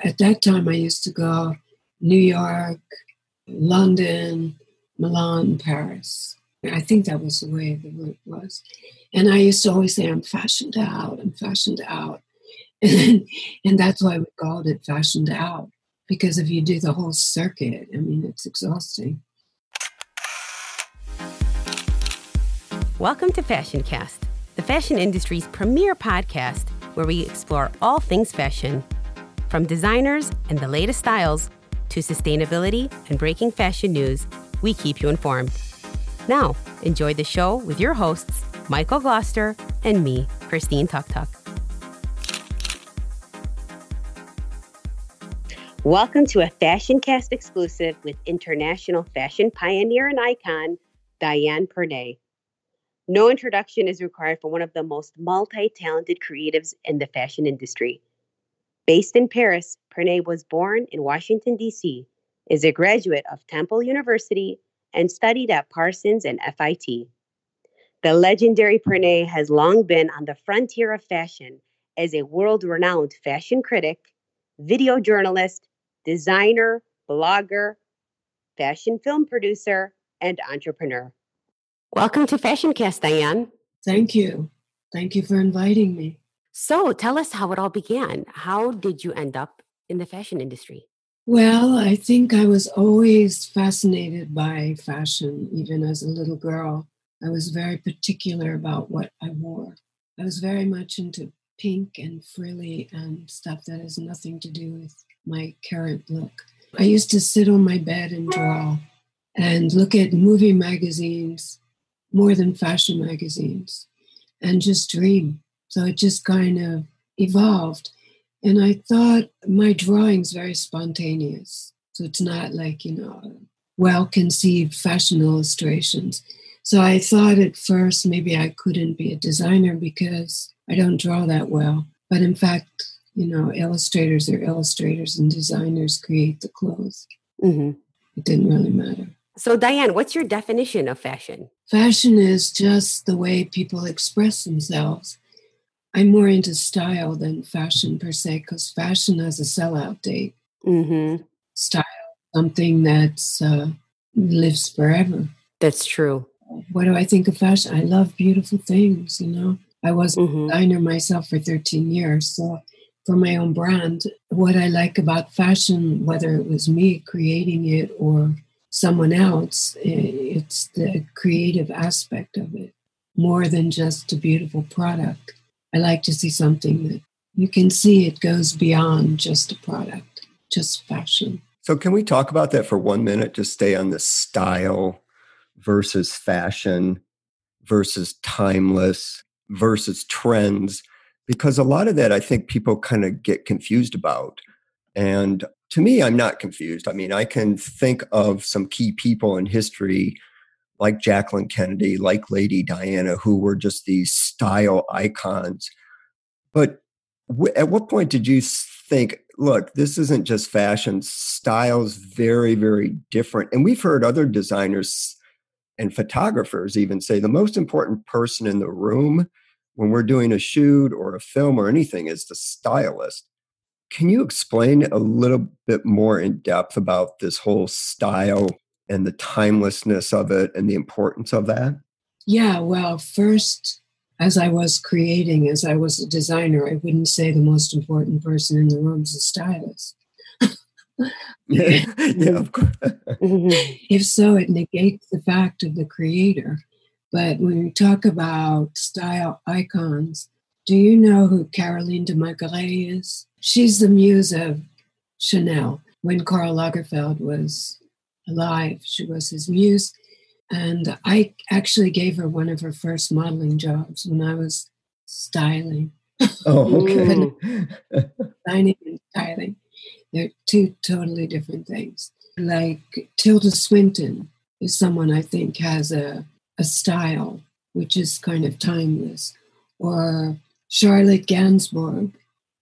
At that time, I used to go New York, London, Milan, Paris. I think that was the way the route was. And I used to always say, I'm fashioned out, I'm fashioned out. And, and that's why we called it fashioned out. Because if you do the whole circuit, I mean, it's exhausting. Welcome to Fashion Cast, the fashion industry's premier podcast where we explore all things fashion, from designers and the latest styles to sustainability and breaking fashion news. We keep you informed. Now, enjoy the show with your hosts, Michael Gloucester and me, Christine Tuck Tuck. Welcome to a Fashion Cast exclusive with international fashion pioneer and icon, Diane Pernet. No introduction is required for one of the most multi talented creatives in the fashion industry. Based in Paris, Pernet was born in Washington, D.C., is a graduate of Temple University, and studied at Parsons and FIT. The legendary Pernet has long been on the frontier of fashion as a world renowned fashion critic, video journalist, designer, blogger, fashion film producer, and entrepreneur. Welcome to Fashion Cast, Diane. Thank you. Thank you for inviting me. So tell us how it all began. How did you end up in the fashion industry? Well, I think I was always fascinated by fashion, even as a little girl. I was very particular about what I wore. I was very much into pink and frilly and stuff that has nothing to do with my current look. I used to sit on my bed and draw and look at movie magazines more than fashion magazines and just dream. So it just kind of evolved. And I thought my drawing's very spontaneous. So it's not like, you know, well conceived fashion illustrations. So I thought at first maybe I couldn't be a designer because I don't draw that well. But in fact, you know, illustrators are illustrators and designers create the clothes. Mm-hmm. It didn't really matter. So, Diane, what's your definition of fashion? Fashion is just the way people express themselves. I'm more into style than fashion per se, because fashion has a sellout date. Mm-hmm. Style, something that uh, lives forever. That's true. What do I think of fashion? I love beautiful things, you know. I was mm-hmm. a designer myself for 13 years. So, for my own brand, what I like about fashion, whether it was me creating it or someone else. It's the creative aspect of it more than just a beautiful product. I like to see something that you can see it goes beyond just a product, just fashion. So, can we talk about that for one minute? Just stay on the style versus fashion versus timeless versus trends, because a lot of that I think people kind of get confused about. And to me, I'm not confused. I mean, I can think of some key people in history like Jacqueline Kennedy, like Lady Diana, who were just these style icons. But w- at what point did you think, look, this isn't just fashion, style's very, very different? And we've heard other designers and photographers even say the most important person in the room when we're doing a shoot or a film or anything is the stylist. Can you explain a little bit more in depth about this whole style and the timelessness of it and the importance of that? Yeah, well, first, as I was creating, as I was a designer, I wouldn't say the most important person in the room is a stylist. yeah, yeah, of course. if so, it negates the fact of the creator. But when we talk about style icons, do you know who Caroline de Maigret is? She's the muse of Chanel. When Karl Lagerfeld was alive, she was his muse. And I actually gave her one of her first modeling jobs when I was styling. Oh, okay. Designing and styling. They're two totally different things. Like Tilda Swinton is someone I think has a, a style which is kind of timeless. Or Charlotte Gainsbourg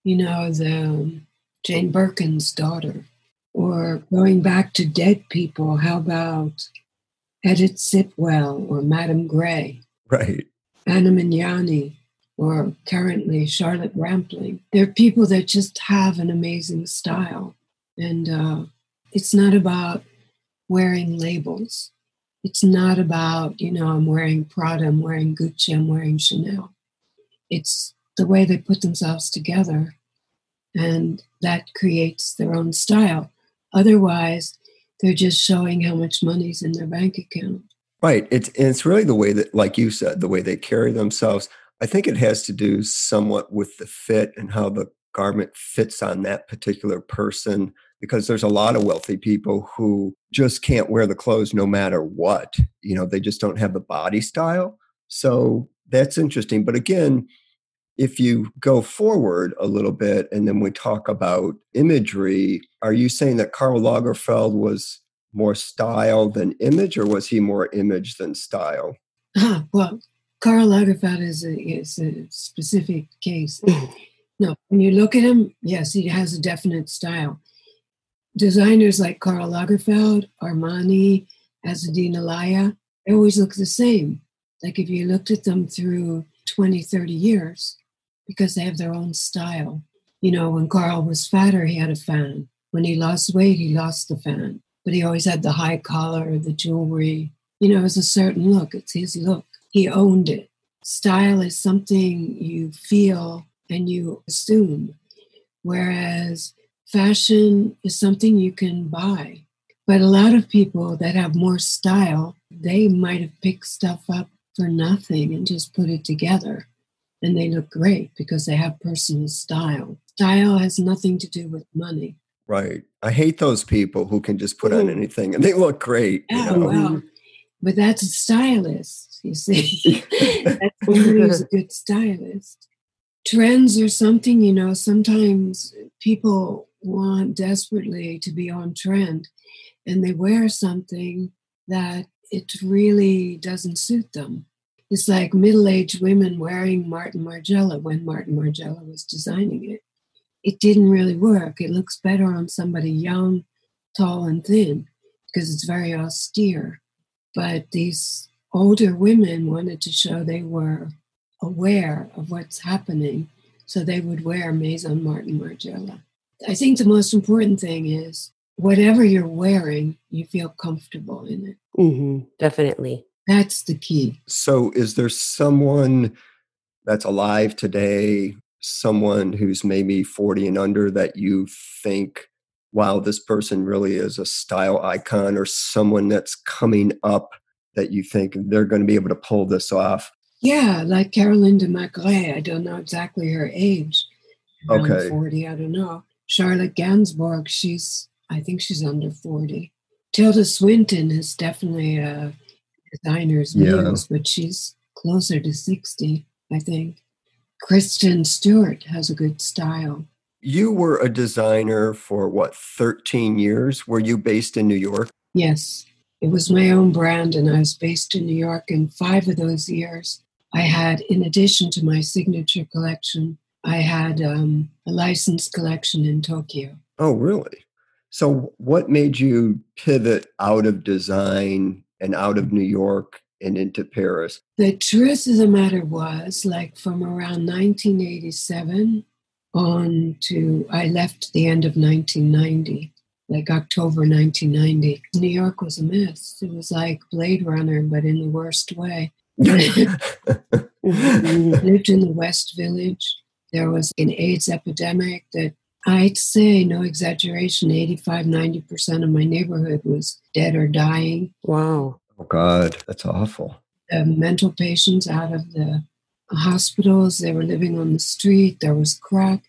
you know, the um, Jane Birkin's daughter. Or going back to dead people, how about Edith Sitwell or Madame Grès? Right. Anna Magnani. or currently Charlotte Rampling. They're people that just have an amazing style. And uh, it's not about wearing labels. It's not about, you know, I'm wearing Prada, I'm wearing Gucci, I'm wearing Chanel. It's the way they put themselves together. And that creates their own style. Otherwise, they're just showing how much money's in their bank account. Right. It's it's really the way that, like you said, the way they carry themselves. I think it has to do somewhat with the fit and how the garment fits on that particular person. Because there's a lot of wealthy people who just can't wear the clothes no matter what. You know, they just don't have the body style. So that's interesting. But again, if you go forward a little bit and then we talk about imagery, are you saying that Karl Lagerfeld was more style than image, or was he more image than style? Ah, well, Karl Lagerfeld is a, is a specific case. no, when you look at him, yes, he has a definite style. Designers like Karl Lagerfeld, Armani, Azzedine Alaïa, they always look the same. Like if you looked at them through 20, 30 years, because they have their own style. You know, when Karl was fatter, he had a fan. When he lost weight, he lost the fan. But he always had the high collar, the jewelry. You know, it's a certain look. It's his look. He owned it. Style is something you feel and you assume, whereas fashion is something you can buy. But a lot of people that have more style, they might have picked stuff up for nothing and just put it together and they look great because they have personal style. Style has nothing to do with money. Right. I hate those people who can just put Ooh. on anything and they look great. Yeah, you know? well, but that's a stylist, you see. that's who's a good stylist. Trends are something, you know, sometimes people want desperately to be on trend and they wear something that it really doesn't suit them it's like middle-aged women wearing Martin Margiela when Martin Margiela was designing it. It didn't really work. It looks better on somebody young, tall, and thin because it's very austere. But these older women wanted to show they were aware of what's happening, so they would wear Maison Martin Margiela. I think the most important thing is whatever you're wearing, you feel comfortable in it. Mm-hmm, definitely. That's the key. So, is there someone that's alive today, someone who's maybe 40 and under that you think, wow, this person really is a style icon, or someone that's coming up that you think they're going to be able to pull this off? Yeah, like Caroline de Maigret. I don't know exactly her age. Okay. 40, I don't know. Charlotte Gainsbourg, she's, I think she's under 40. Tilda Swinton is definitely a designer's yeah. but she's closer to 60, I think. Kristen Stewart has a good style. You were a designer for what, 13 years? Were you based in New York? Yes. It was my own brand, and I was based in New York. And five of those years, I had, in addition to my signature collection, I had um, a licensed collection in Tokyo. Oh, really? So, what made you pivot out of design and out of New York and into Paris? The truth of the matter was, like from around 1987 on to, I left the end of 1990, like October 1990. New York was a mess. It was like Blade Runner, but in the worst way. lived in the West Village. There was an AIDS epidemic that I'd say, no exaggeration, 85, 90% of my neighborhood was dead or dying. Wow. Oh, God, that's awful. The mental patients out of the hospitals, they were living on the street, there was crack.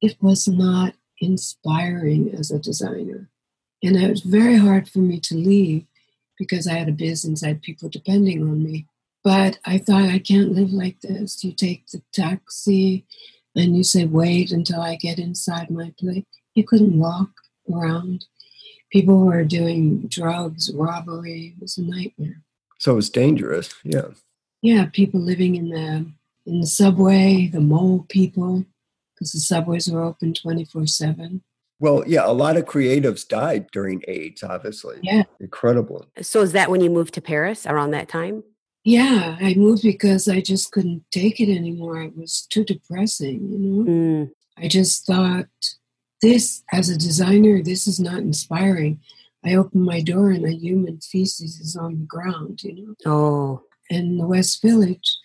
It was not inspiring as a designer. And it was very hard for me to leave because I had a business, I had people depending on me. But I thought, I can't live like this. You take the taxi, and you say, wait until I get inside my place. You couldn't walk around. People were doing drugs, robbery. It was a nightmare. So it was dangerous. Yeah. Yeah, people living in the in the subway, the mole people, because the subways were open twenty four seven. Well, yeah, a lot of creatives died during AIDS, obviously. Yeah. Incredible. So is that when you moved to Paris around that time? Yeah, I moved because I just couldn't take it anymore. It was too depressing, you know. Mm. I just thought this, as a designer, this is not inspiring. I opened my door and a human feces is on the ground, you know. Oh. And the West Village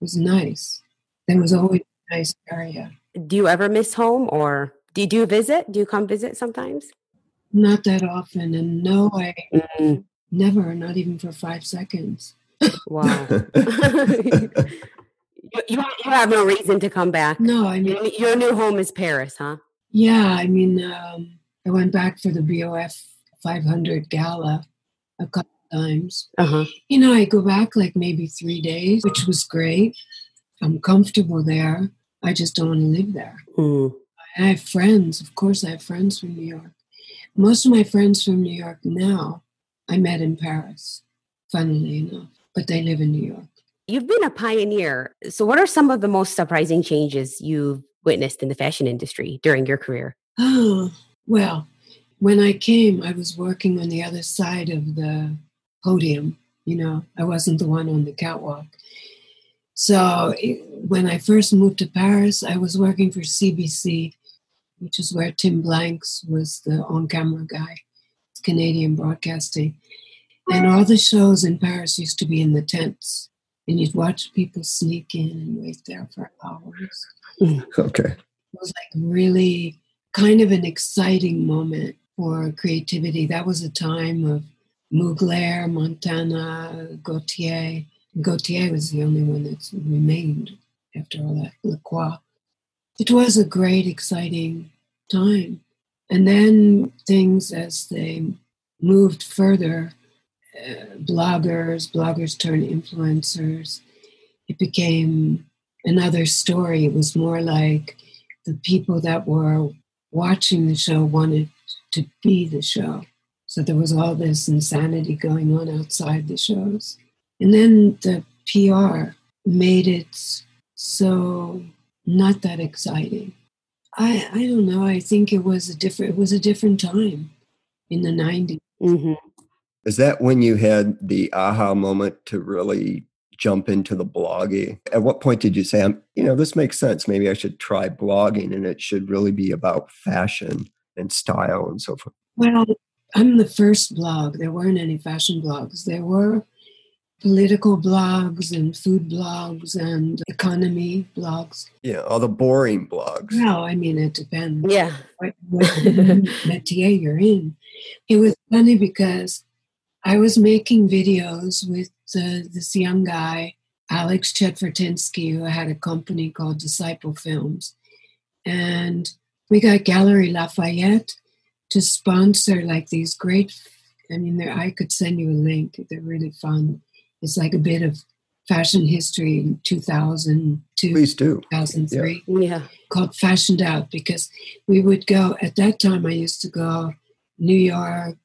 was nice. There was always a nice area. Do you ever miss home or do you, do you visit? Do you come visit sometimes? Not that often. And no, I mm. never, not even for five seconds. Wow. you, you, have no reason to come back. No, I mean, your, new home is Paris, huh? Yeah, I mean, um, I went back for the BOF 500 gala a couple times. Uh-huh. You know, I go back like maybe three days, which was great. I'm comfortable there. I just don't want to live there. Mm. I have friends. Of course, I have friends from New York. Most of my friends from New York now I met in Paris, funnily enough, but they live in New York. You've been a pioneer. So, what are some of the most surprising changes you've witnessed in the fashion industry during your career? Oh, well, when I came, I was working on the other side of the podium. You know, I wasn't the one on the catwalk. So it, when I first moved to Paris, I was working for CBC, which is where Tim Blanks was the on camera guy, Canadian broadcasting. And all the shows in Paris used to be in the tents. And you'd watch people sneak in and wait there for hours. Mm, okay. It was like really kind of an exciting moment for creativity. That was a time of Mugler, Montana, Gaultier. Gaultier was the only one that's remained after all that, Lacroix. It was a great, exciting time. And then things as they moved further, uh, bloggers, bloggers turned influencers, it became another story. It was more like the people that were watching the show wanted to be the show. So there was all this insanity going on outside the shows. And then the PR made it so not that exciting. I I don't know. I think it was a different it was a different time in the 90s. Mm-hmm. Is that when you had the aha moment to really jump into the blogging? At what point did you say, "I'm, you know, this makes sense. Maybe I should try blogging, and it should really be about fashion and style and so forth"? Well, I'm the first blog. There weren't any fashion blogs. There were political blogs and food blogs and economy blogs. Yeah, all the boring blogs. No, I mean it depends. Yeah, what, what métier you're in. It was funny because I was making videos with uh, this young guy, Alex Chetvertinsky, who had a company called Disciple Films, and we got Galeries Lafayette to sponsor like these great. I mean, I could send you a link. They're really fun it's like a bit of fashion history in 2002 Please do. 2003 yeah. yeah. called fashioned out because we would go at that time i used to go new york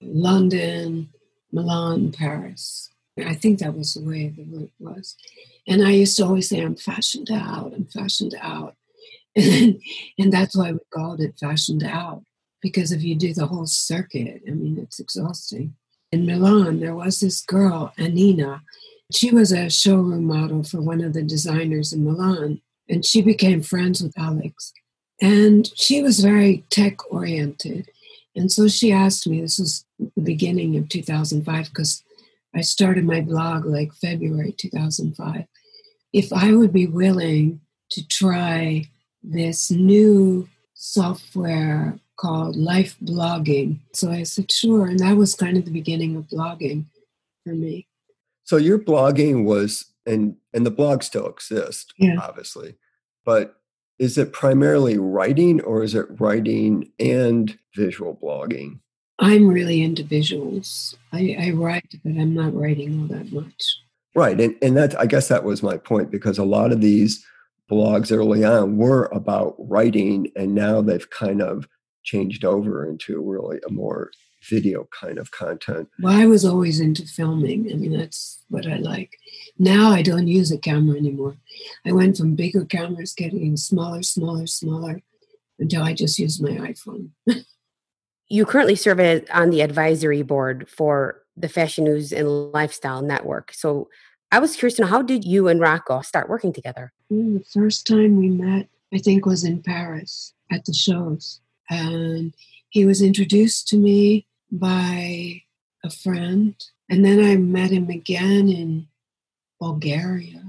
london milan paris i think that was the way the route was and i used to always say i'm fashioned out i'm fashioned out and, and that's why we called it fashioned out because if you do the whole circuit i mean it's exhausting in Milan, there was this girl, Anina. She was a showroom model for one of the designers in Milan, and she became friends with Alex. And she was very tech oriented. And so she asked me, this was the beginning of 2005, because I started my blog like February 2005, if I would be willing to try this new software called Life Blogging. So I said, sure. And that was kind of the beginning of blogging for me. So your blogging was, and and the blog still exists, yeah. obviously, but is it primarily writing or is it writing and visual blogging? I'm really into visuals. I, I write, but I'm not writing all that much. Right. And, and that, I guess that was my point because a lot of these blogs early on were about writing and now they've kind of changed over into really a more video kind of content. Well, I was always into filming. I mean, that's what I like. Now I don't use a camera anymore. I went from bigger cameras getting smaller, smaller, smaller until I just use my iPhone. you currently serve on the advisory board for the Fashion News and Lifestyle Network. So, I was curious to know how did you and Rocco start working together? Mm, the first time we met, I think, was in Paris at the shows. And he was introduced to me by a friend. And then I met him again in Bulgaria.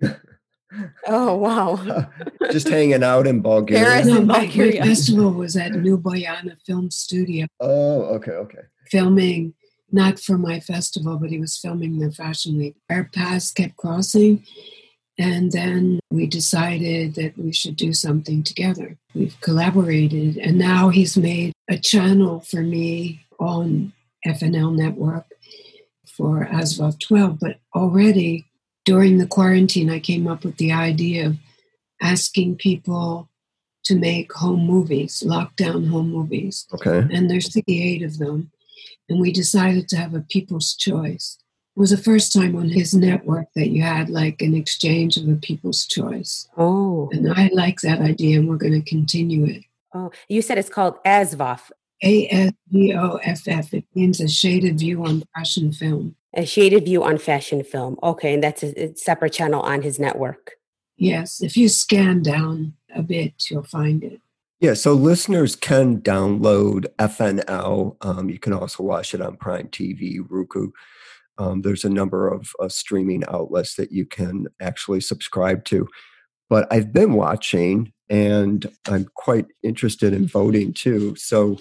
oh, wow. Just hanging out in Bulgaria. Paris No, and my, my Bulgaria. festival was at Nu Boyana Film Studio, Oh, okay, okay. filming not for my festival, but he was filming the Fashion Week. Our paths kept crossing, and then we decided that we should do something together. We've collaborated, and now he's made a channel for me on FNL Network for ASVOFF 12. But already during the quarantine, I came up with the idea of asking people to make home movies, lockdown home movies Okay. and there's 68 of them. And we decided to have a people's choice. It was the first time on his network that you had like an exchange of a people's choice. Oh, And I like that idea, and we're going to continue it. oh, you said it's called ASVOFF, A S V O F F. It means a shaded view on fashion film. a shaded view on fashion film. Okay, and that's a, a separate channel on his network. Yes, if you scan down a bit, you'll find it. Yeah, so listeners can download FNL. Um, you can also watch it on Prime TV, Roku. Um, there's a number of uh, streaming outlets that you can actually subscribe to. But I've been watching and I'm quite interested in voting too. So,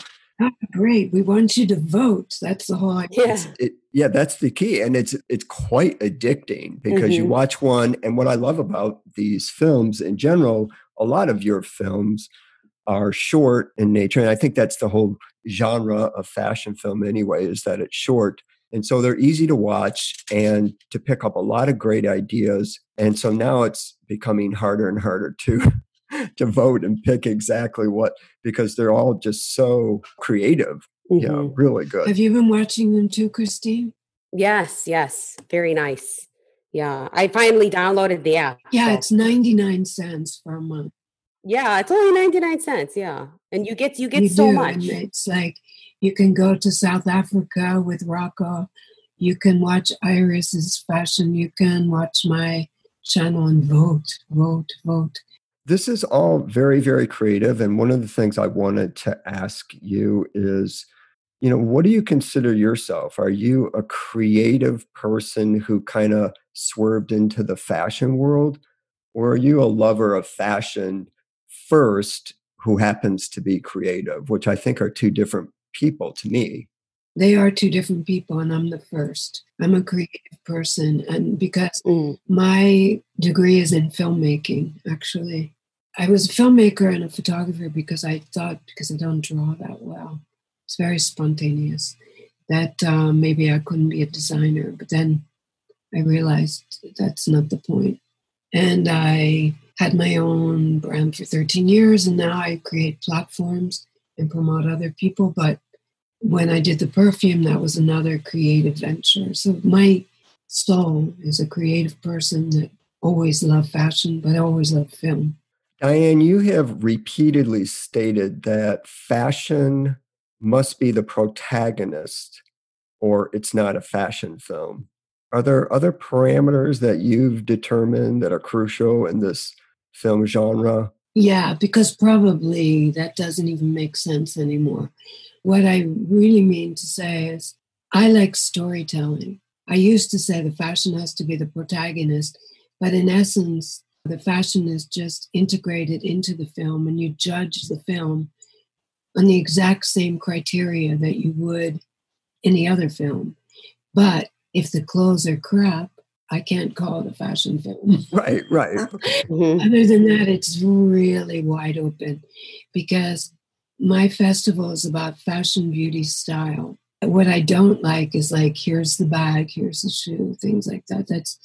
Great. We want you to vote. That's the whole idea. Yeah. it, yeah, that's the key. And it's, it's quite addicting because you Mhm. watch one. And what I love about these films in general, a lot of your films are short in nature. And I think that's the whole genre of fashion film anyway, is that it's short. And so they're easy to watch and to pick up a lot of great ideas. And so now it's becoming harder and harder to to vote and pick exactly what because they're all just so creative. Mhm. Yeah, really good. Have you been watching them too, Christine? Yes, yes, very nice. Yeah, I finally downloaded the app. Yeah, so- it's 99 cents for a month. yeah, it's only ninety nine cents. Yeah, and you get you get You so do, much. it's like you can go to South Africa with Rocco. You can watch Iris's fashion. You can watch my channel and vote, vote, vote. This is all very, very creative. And one of the things I wanted to ask you is, you know, what do you consider yourself? Are you a creative person who kind of swerved into the fashion world? Or are you a lover of fashion first who happens to be creative, which I think are two different people to me? They are two different people, and I'm the first. I'm a creative person, and because Mm. my degree is in filmmaking, actually. I was a filmmaker and a photographer because I thought, because I don't draw that well, it's very spontaneous, that um, maybe I couldn't be a designer. But then I realized that's not the point. And I had my own brand for 13 years, and now I create platforms and promote other people. But when I did the perfume, that was another creative venture. So my soul is a creative person that always loved fashion, but always loved film. Diane, you have repeatedly stated that fashion must be the protagonist or it's not a fashion film. Are there other parameters that you've determined that are crucial in this film genre? Yeah, because probably that doesn't even make sense anymore. What I really mean to say is, I like storytelling. I used to say the fashion has to be the protagonist, but in essence, the fashion is just integrated into the film, and you judge the film on the exact same criteria that you would any other film. But if the clothes are crap, I can't call it a fashion film. Right, right. Mhm. Other than that, it's really wide open because my festival is about fashion, beauty, style. What I don't like is like, here's the bag, here's the shoe, things like that. That's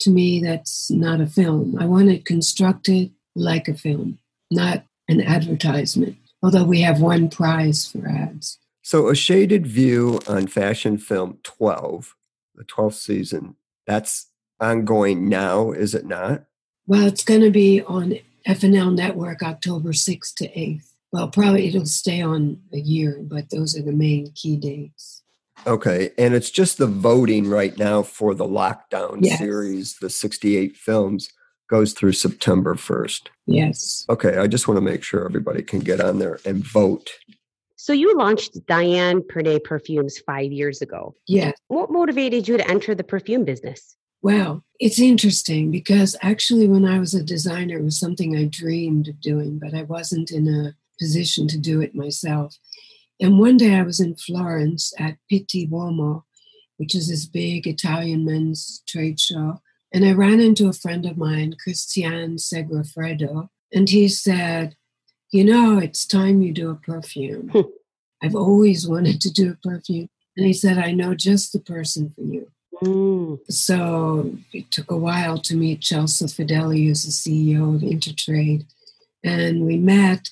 to me, that's not a film. I want it constructed like a film, not an advertisement. Although we have one prize for ads. So, a shaded view on Fashion Film 12, the 12th season, that's ongoing now, is it not? Well, it's going to be on FNL Network October 6th to 8th. Well, probably it'll stay on a year, but those are the main key dates. Okay. And it's just the voting right now for the lockdown Yes. series, the 68 films goes through September 1st. Yes. Okay. I just want to make sure everybody can get on there and vote. So you launched Diane Pernet Perfumes five years ago. Yes. What motivated you to enter the perfume business? Well, it's interesting because actually, when I was a designer, it was something I dreamed of doing, but I wasn't in a position to do it myself. And one day I was in Florence at Pitti Uomo, which is this big Italian men's trade show. And I ran into a friend of mine, Christian Seganfreddo, and he said, You know, it's time you do a perfume. I've always wanted to do a perfume. And he said, I know just the person for you. Mm, So it took a while to meet Celso Fadelli, who's the CEO of Intertrade. And we met,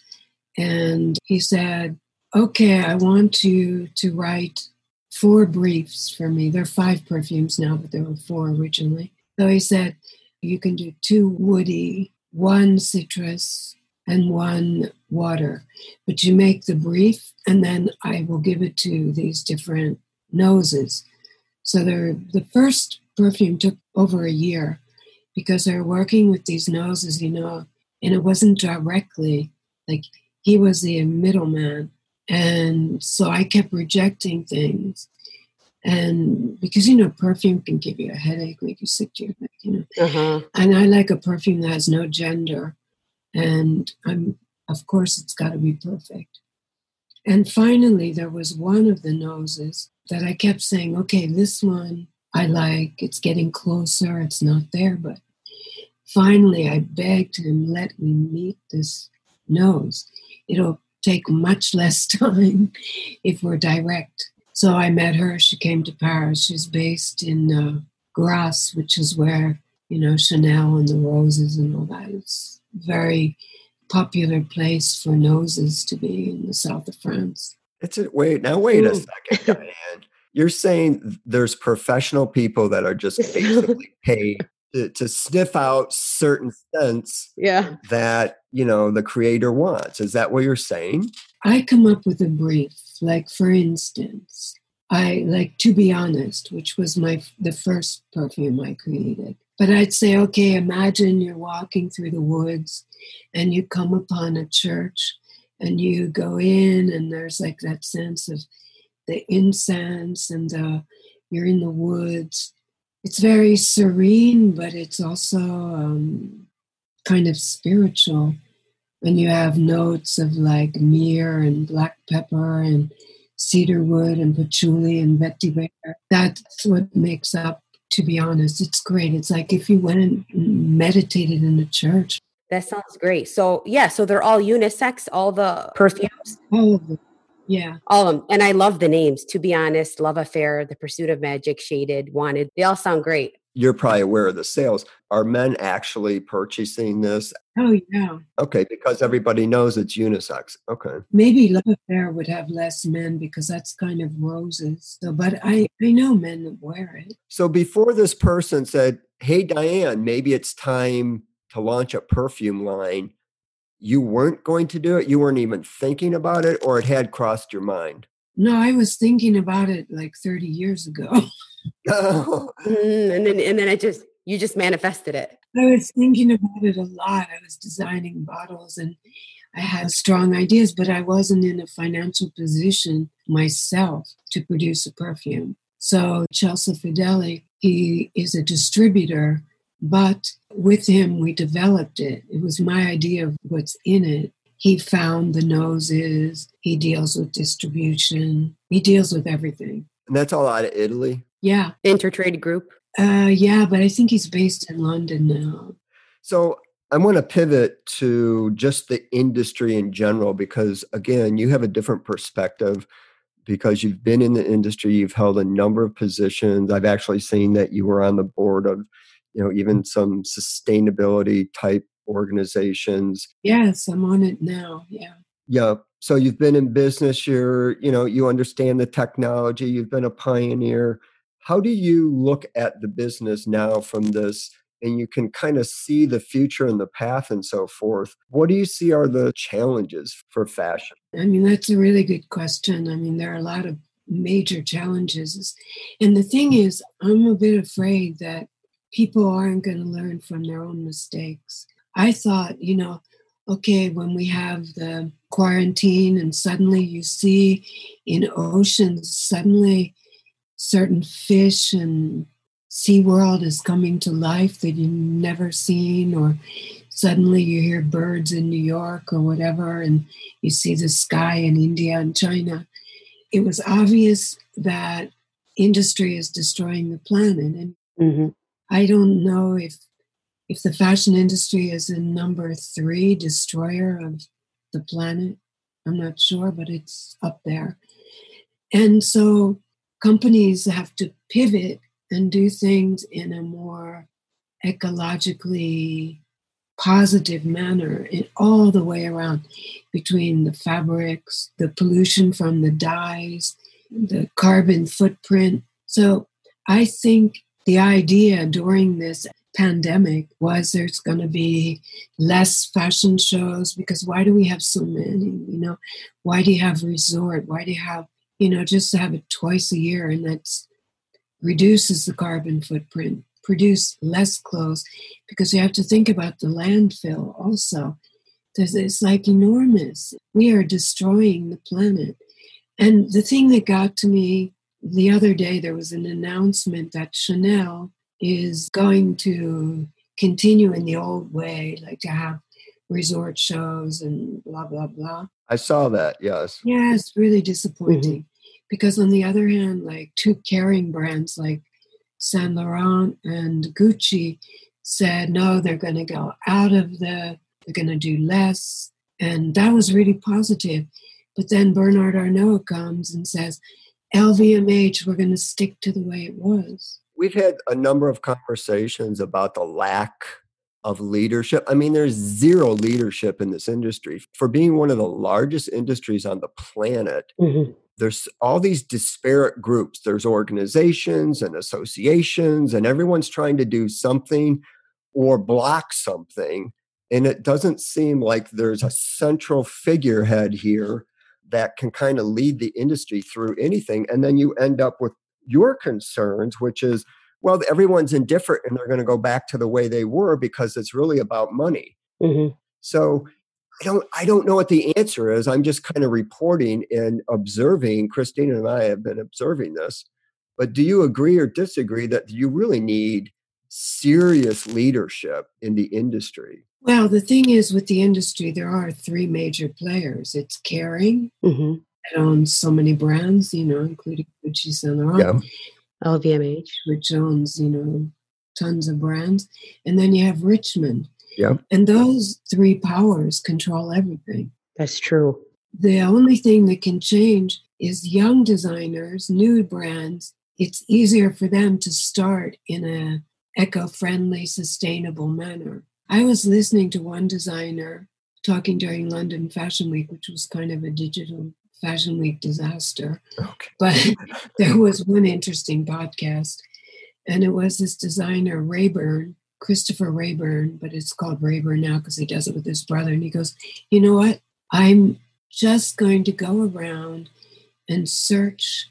and he said, Okay, I want you to write four briefs for me. There are five perfumes now, but there were four originally. So he said, You can do two woody, one citrus, and one water. But you make the brief, and then I will give it to these different noses. So the first perfume took over a year because they're working with these noses, you know, and it wasn't directly like he was the middleman. And so I kept rejecting things. And because, you know, perfume can give you a headache, make you sick to your neck, you know. uh-huh. And I like a perfume that has no gender. And I'm, of course, it's got to be perfect. And finally, there was one of the noses that I kept saying, okay, this one I like, it's getting closer, it's not there. But finally, I begged him, let me meet this nose. It'll take much less time if we're direct. So I met her. She came to Paris. She's based in uh, Grasse, which is where, you know, Chanel and the roses and all that. It's very popular place for noses to be in the south of France. It's a wait, now wait a second, Diane. You're saying there's professional people that are just basically paid to, to sniff out certain scents Yeah. that, you know, the creator wants. Is that what you're saying? I come up with a brief, like for instance, I like to be honest, which was my the first perfume I created. But I'd say, okay, imagine you're walking through the woods and you come upon a church and you go in and there's like that sense of the incense and the you're in the woods. It's very serene, but it's also um, kind of spiritual and you have notes of like myrrh and black pepper and cedarwood and patchouli and vetiver. That's what makes up, to be honest. It's great. It's like if you went and meditated in a church. That sounds great. So yeah, so they're all unisex, all the perfumes, All of them. Yeah. all of them. And I love the names, to be honest. Love Affair, The Pursuit of Magic, Shaded, Wanted. They all sound great. You're probably aware of the sales. Are men actually purchasing this? Oh, yeah. Okay, because everybody knows it's unisex. Okay. Maybe Love Affair would have less men because that's kind of roses. So, but I, I know men that wear it. So before this person said, Hey, Diane, maybe it's time to launch a perfume line, you weren't going to do it? You weren't even thinking about it, or it had crossed your mind? No, I was thinking about it like 30 years ago. Oh, Mm, and then and then I just you just manifested it. I was thinking about it a lot. I was designing bottles and I had strong ideas, but I wasn't in a financial position myself to produce a perfume. So Celso Fadelli, he is a distributor, but with him we developed it. It was my idea of what's in it. He found the noses, he deals with distribution, he deals with everything. and that's all out of Italy. Yeah. Intertrade group. Uh, yeah, but I think he's based in London now. So I want to pivot to just the industry in general because, again, you have a different perspective because you've been in the industry, you've held a number of positions. I've actually seen that you were on the board of, you know, even some sustainability type organizations. Yes, I'm on it now. Yeah. Yeah. So you've been in business, you're, you know, you understand the technology, you've been a pioneer. How do you look at the business now from this and you can kind of see the future and the path and so forth? What do you see are the challenges for fashion? I mean, that's a really good question. I mean, there are a lot of major challenges. And the thing hmm. is, I'm a bit afraid that people aren't going to learn from their own mistakes. I thought, you know, okay, when we have the quarantine and suddenly you see in oceans, suddenly certain fish and sea world is coming to life that you've never seen, or suddenly you hear birds in New York or whatever, and you see the sky in India and China. It was obvious that industry is destroying the planet. And mm-hmm. I don't know if if the fashion industry is a number three destroyer of the planet. I'm not sure, but it's up there. And so companies have to pivot and do things in a more ecologically positive manner in all the way around between the fabrics, the pollution from the dyes, the carbon footprint. So I think the idea during this pandemic was there's going to be less fashion shows because why do we have so many you know? Why do you have resort? Why do you have you know just to have it twice a year and that reduces the carbon footprint produce less clothes because you have to think about the landfill also. It's like enormous. We are destroying the planet. And the thing that got to me the other day there was an announcement that chanel is going to continue in the old way, like to have resort shows and blah, blah, blah. I saw that, yes. Yeah, it's really disappointing. Mm-hmm. Because on the other hand, like two Kering brands like Saint Laurent and Gucci said, no, they're going to go out of the, they're going to do less. And that was really positive. But then Bernard Arnault comes and says, LVMH, we're going to stick to the way it was we've had a number of conversations about the lack of leadership. I mean, there's zero leadership in this industry. For being one of the largest industries on the planet, mm-hmm. there's all these disparate groups. There's organizations and associations, and everyone's trying to do something or block something. And it doesn't seem like there's a central figurehead here that can kind of lead the industry through anything. And then you end up with your concerns, which is, well, everyone's indifferent and they're going to go back to the way they were because it's really about money. Mm-hmm. So I don't I don't know what the answer is. I'm just kind of reporting and observing. Christina and I have been observing this. But do you agree or disagree that you really need serious leadership in the industry? Well, the thing is with the industry, there are three major players. It's Kering, mm-hmm that owns so many brands, you know, including Gucci Saint Laurent. Yeah. LVMH. Which owns, you know, tons of brands. And then you have Richemont. Yeah. And those three powers control everything. That's true. The only thing that can change is young designers, new brands. It's easier for them to start in a eco-friendly, sustainable manner. I was listening to one designer talking during London Fashion Week, which was kind of a digital Fashion Week disaster. Okay. But there was one interesting podcast, and it was this designer, Raeburn, Christopher Raeburn, but it's called Raeburn now because he does it with his brother. And he goes, You know what? I'm just going to go around and search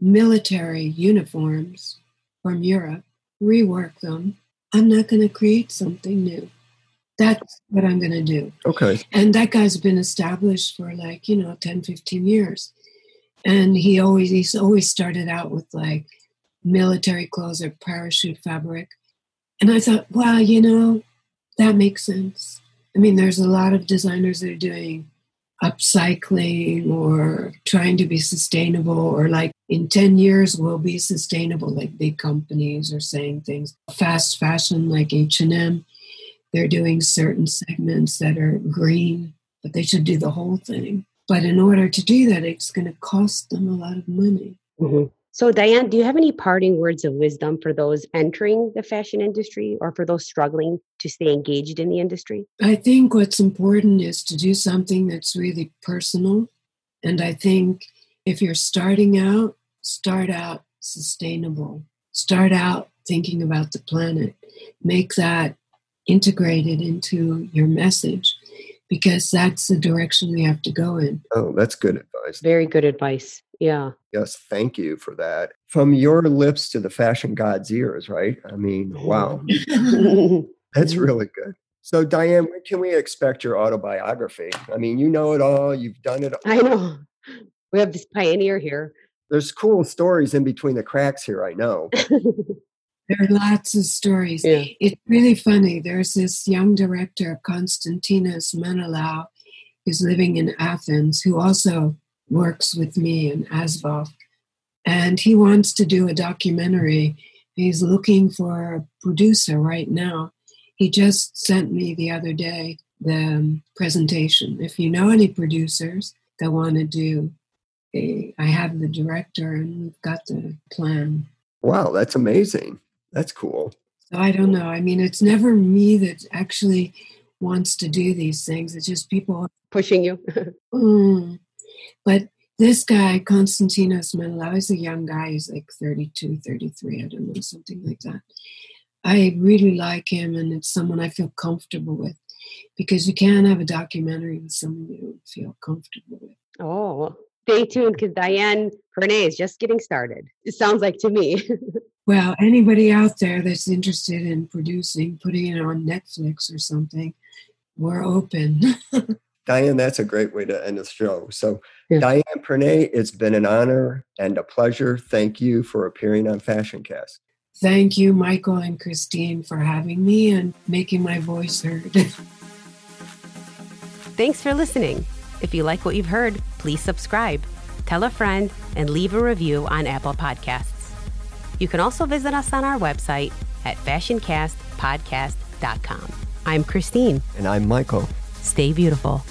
military uniforms from Europe, rework them. I'm not going to create something new that's what I'm going to do. Okay. And that guy's been established for like, you know, 10, 15 years. And he always, he's always started out with like military clothes or parachute fabric. And I thought, wow, you know, that makes sense. I mean, there's a lot of designers that are doing upcycling or trying to be sustainable or like in 10 years we'll be sustainable like big companies are saying things fast fashion like h&m they're doing certain segments that are green, but they should do the whole thing. But in order to do that, it's going to cost them a lot of money. Mm-hmm. So, Diane, do you have any parting words of wisdom for those entering the fashion industry or for those struggling to stay engaged in the industry? I think what's important is to do something that's really personal. And I think if you're starting out, start out sustainable. Start out thinking about the planet. Make that integrated into your message because that's the direction we have to go in. Oh, that's good advice. Very good advice. Yeah. Yes, thank you for that. From your lips to the fashion god's ears, right? I mean, wow. That's mm-hmm. really good. So, Diane, when can we expect your autobiography? I mean, you know it all, you've done it. All. I know. We have this pioneer here. There's cool stories in between the cracks here, I know. there are lots of stories. Yeah. It's really funny. There's this young director, Konstantinos Menelaou, who's living in Athens, who also works with me and ASVOFF. And he wants to do a documentary. He's looking for a producer right now he just sent me the other day the um, presentation. If you know any producers that want to do, a, I have the director and we've got the plan. Wow, that's amazing. That's cool. So I don't know. I mean, it's never me that actually wants to do these things. It's just people pushing you. mm. But this guy, Konstantinos Menelaou, is a young guy. He's like 32, 33, I don't know, something like that. I really like him, and it's someone I feel comfortable with because you can't have a documentary with someone you don't feel comfortable with. Oh, stay tuned because Diane Pernet is just getting started. It sounds like to me. well, anybody out there that's interested in producing, putting it on Netflix or something, we're open. Diane, that's a great way to end the show. So, yeah. Diane Pernet, it's been an honor and a pleasure. Thank you for appearing on Fashion Cast. Thank you, Michael and Christine, for having me and making my voice heard. Thanks for listening. If you like what you've heard, please subscribe, tell a friend, and leave a review on Apple Podcasts. You can also visit us on our website at fashioncastpodcast.com. I'm Christine. And I'm Michael. Stay beautiful.